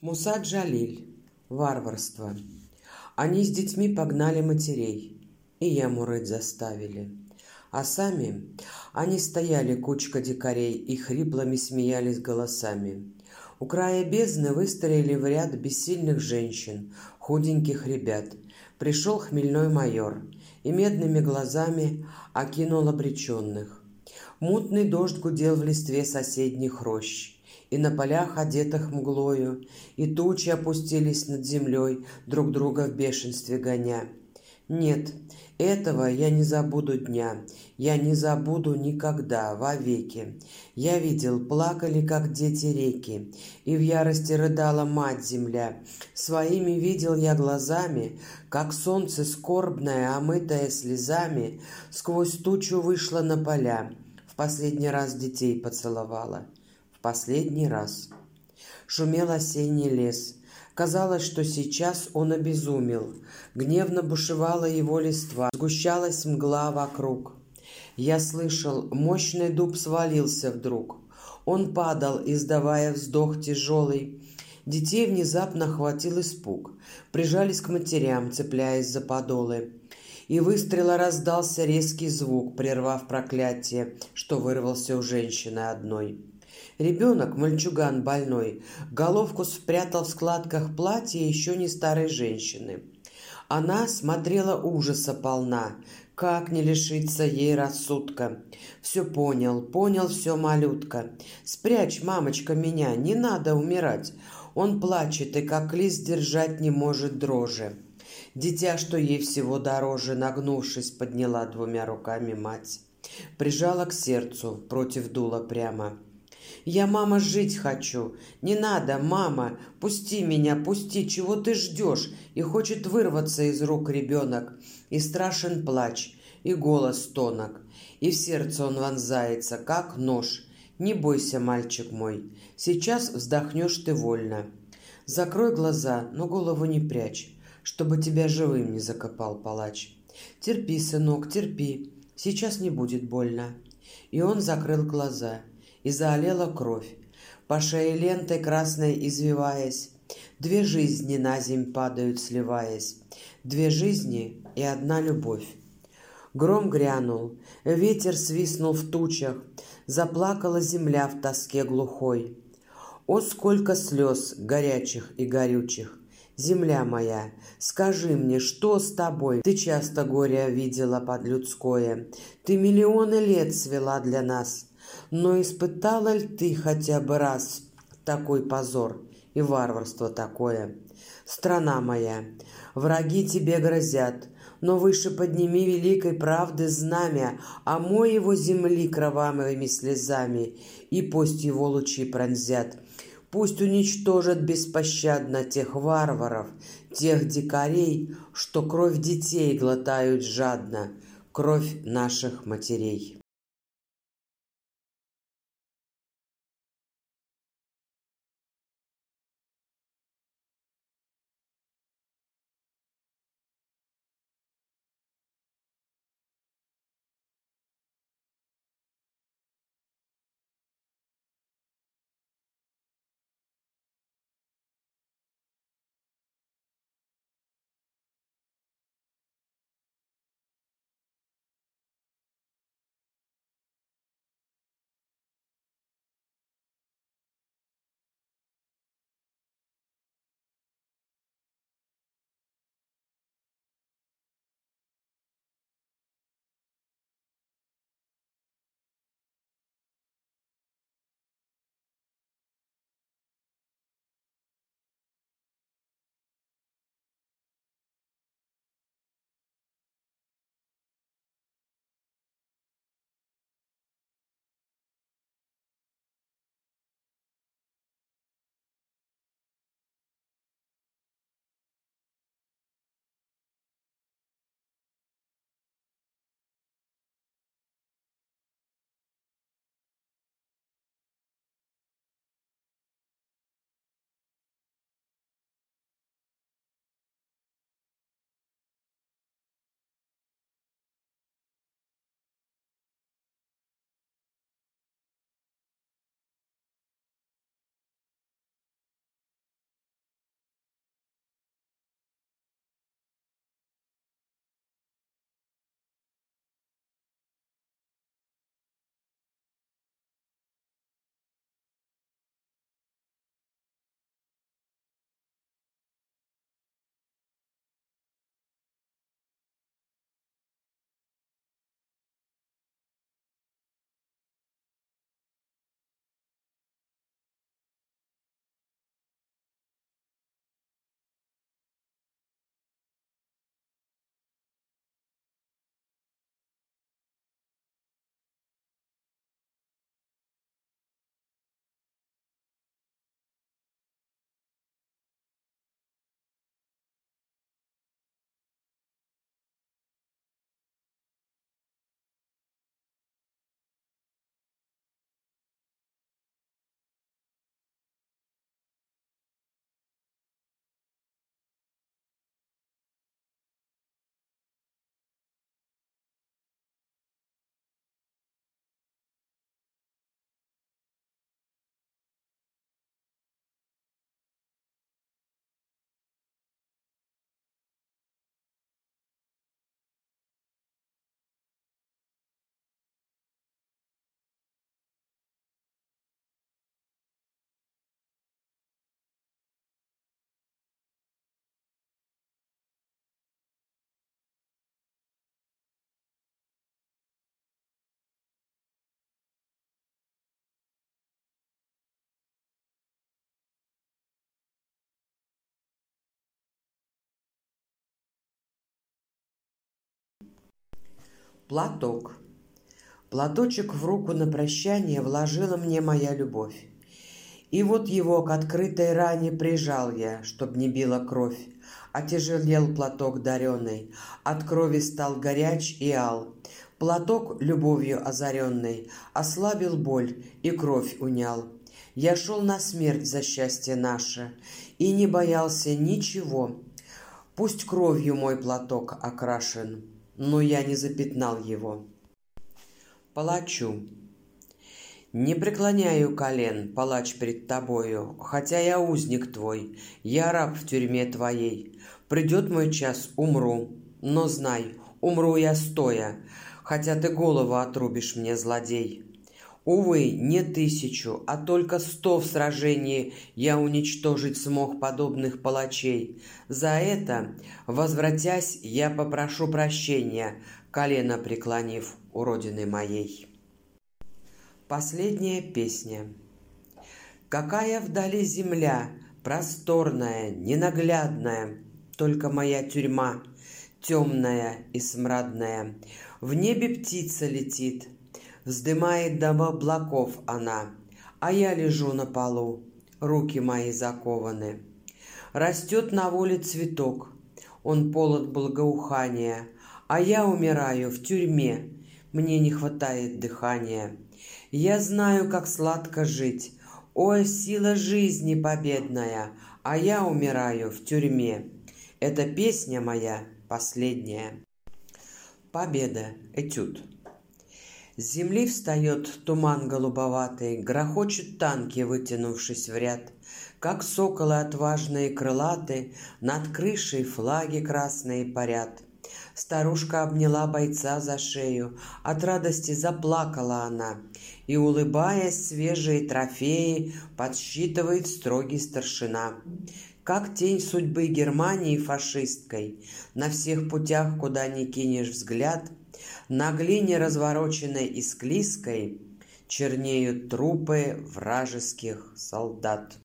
Муса Джалиль. Варварство. Они с детьми погнали матерей и яму рыть заставили. А сами они стояли, кучка дикарей, и хриплыми смеялись голосами. У края бездны выстроили в ряд бессильных женщин, худеньких ребят. Пришел хмельной майор и медными глазами окинул обреченных. Мутный дождь гудел в листве соседних рощ и на полях, одетых мглою, и тучи опустились над землей, друг друга в бешенстве гоня. Нет, этого я не забуду дня, я не забуду никогда, вовеки. Я видел, плакали, как дети реки, и в ярости рыдала мать-земля. Своими видел я глазами, как солнце скорбное, омытое слезами, сквозь тучу вышло на поля, в последний раз детей поцеловала последний раз. Шумел осенний лес. Казалось, что сейчас он обезумел. Гневно бушевала его листва, сгущалась мгла вокруг. Я слышал, мощный дуб свалился вдруг. Он падал, издавая вздох тяжелый. Детей внезапно охватил испуг. Прижались к матерям, цепляясь за подолы. И выстрела раздался резкий звук, прервав проклятие, что вырвался у женщины одной. Ребенок, мальчуган больной, головку спрятал в складках платья еще не старой женщины. Она смотрела ужаса полна, как не лишиться ей рассудка. Все понял, понял все, малютка. Спрячь, мамочка, меня, не надо умирать. Он плачет и как лист держать не может дрожи. Дитя, что ей всего дороже, нагнувшись, подняла двумя руками мать. Прижала к сердцу, против дула прямо. Я, мама, жить хочу. Не надо, мама, пусти меня, пусти, чего ты ждешь? И хочет вырваться из рук ребенок. И страшен плач, и голос тонок. И в сердце он вонзается, как нож. Не бойся, мальчик мой, сейчас вздохнешь ты вольно. Закрой глаза, но голову не прячь, чтобы тебя живым не закопал палач. Терпи, сынок, терпи, сейчас не будет больно. И он закрыл глаза – и залила кровь. По шее лентой красной извиваясь, Две жизни на земь падают, сливаясь, Две жизни и одна любовь. Гром грянул, ветер свистнул в тучах, Заплакала земля в тоске глухой. О, сколько слез горячих и горючих! Земля моя, скажи мне, что с тобой? Ты часто горе видела под людское, Ты миллионы лет свела для нас — но испытала ли ты хотя бы раз такой позор и варварство такое? Страна моя, враги тебе грозят, но выше подними великой правды знамя, а мой его земли кровавыми слезами, и пусть его лучи пронзят. Пусть уничтожат беспощадно тех варваров, тех дикарей, что кровь детей глотают жадно, кровь наших матерей. Платок. Платочек в руку на прощание вложила мне моя любовь. И вот его к открытой ране прижал я, чтоб не била кровь. Отяжелел платок даренный, от крови стал горяч и ал. Платок, любовью озаренный, ослабил боль и кровь унял. Я шел на смерть за счастье наше и не боялся ничего. Пусть кровью мой платок окрашен, но я не запятнал его. Палачу. Не преклоняю колен, палач, перед тобою, Хотя я узник твой, я раб в тюрьме твоей. Придет мой час, умру, но знай, умру я стоя, Хотя ты голову отрубишь мне, злодей. Увы, не тысячу, а только сто в сражении я уничтожить смог подобных палачей. За это, возвратясь, я попрошу прощения, колено преклонив у родины моей. Последняя песня. Какая вдали земля, просторная, ненаглядная, только моя тюрьма, темная и смрадная. В небе птица летит — Вздымает до облаков она, а я лежу на полу, руки мои закованы. Растет на воле цветок, он полон благоухания, а я умираю в тюрьме, мне не хватает дыхания. Я знаю, как сладко жить, о, сила жизни победная, а я умираю в тюрьме. Эта песня моя последняя. Победа. Этюд. С земли встает туман голубоватый, Грохочут танки, вытянувшись в ряд. Как соколы отважные крылаты, Над крышей флаги красные парят. Старушка обняла бойца за шею, От радости заплакала она, И, улыбаясь, свежие трофеи Подсчитывает строгий старшина. Как тень судьбы Германии фашисткой, На всех путях, куда ни кинешь взгляд, на глине, развороченной и склизкой, чернеют трупы вражеских солдат.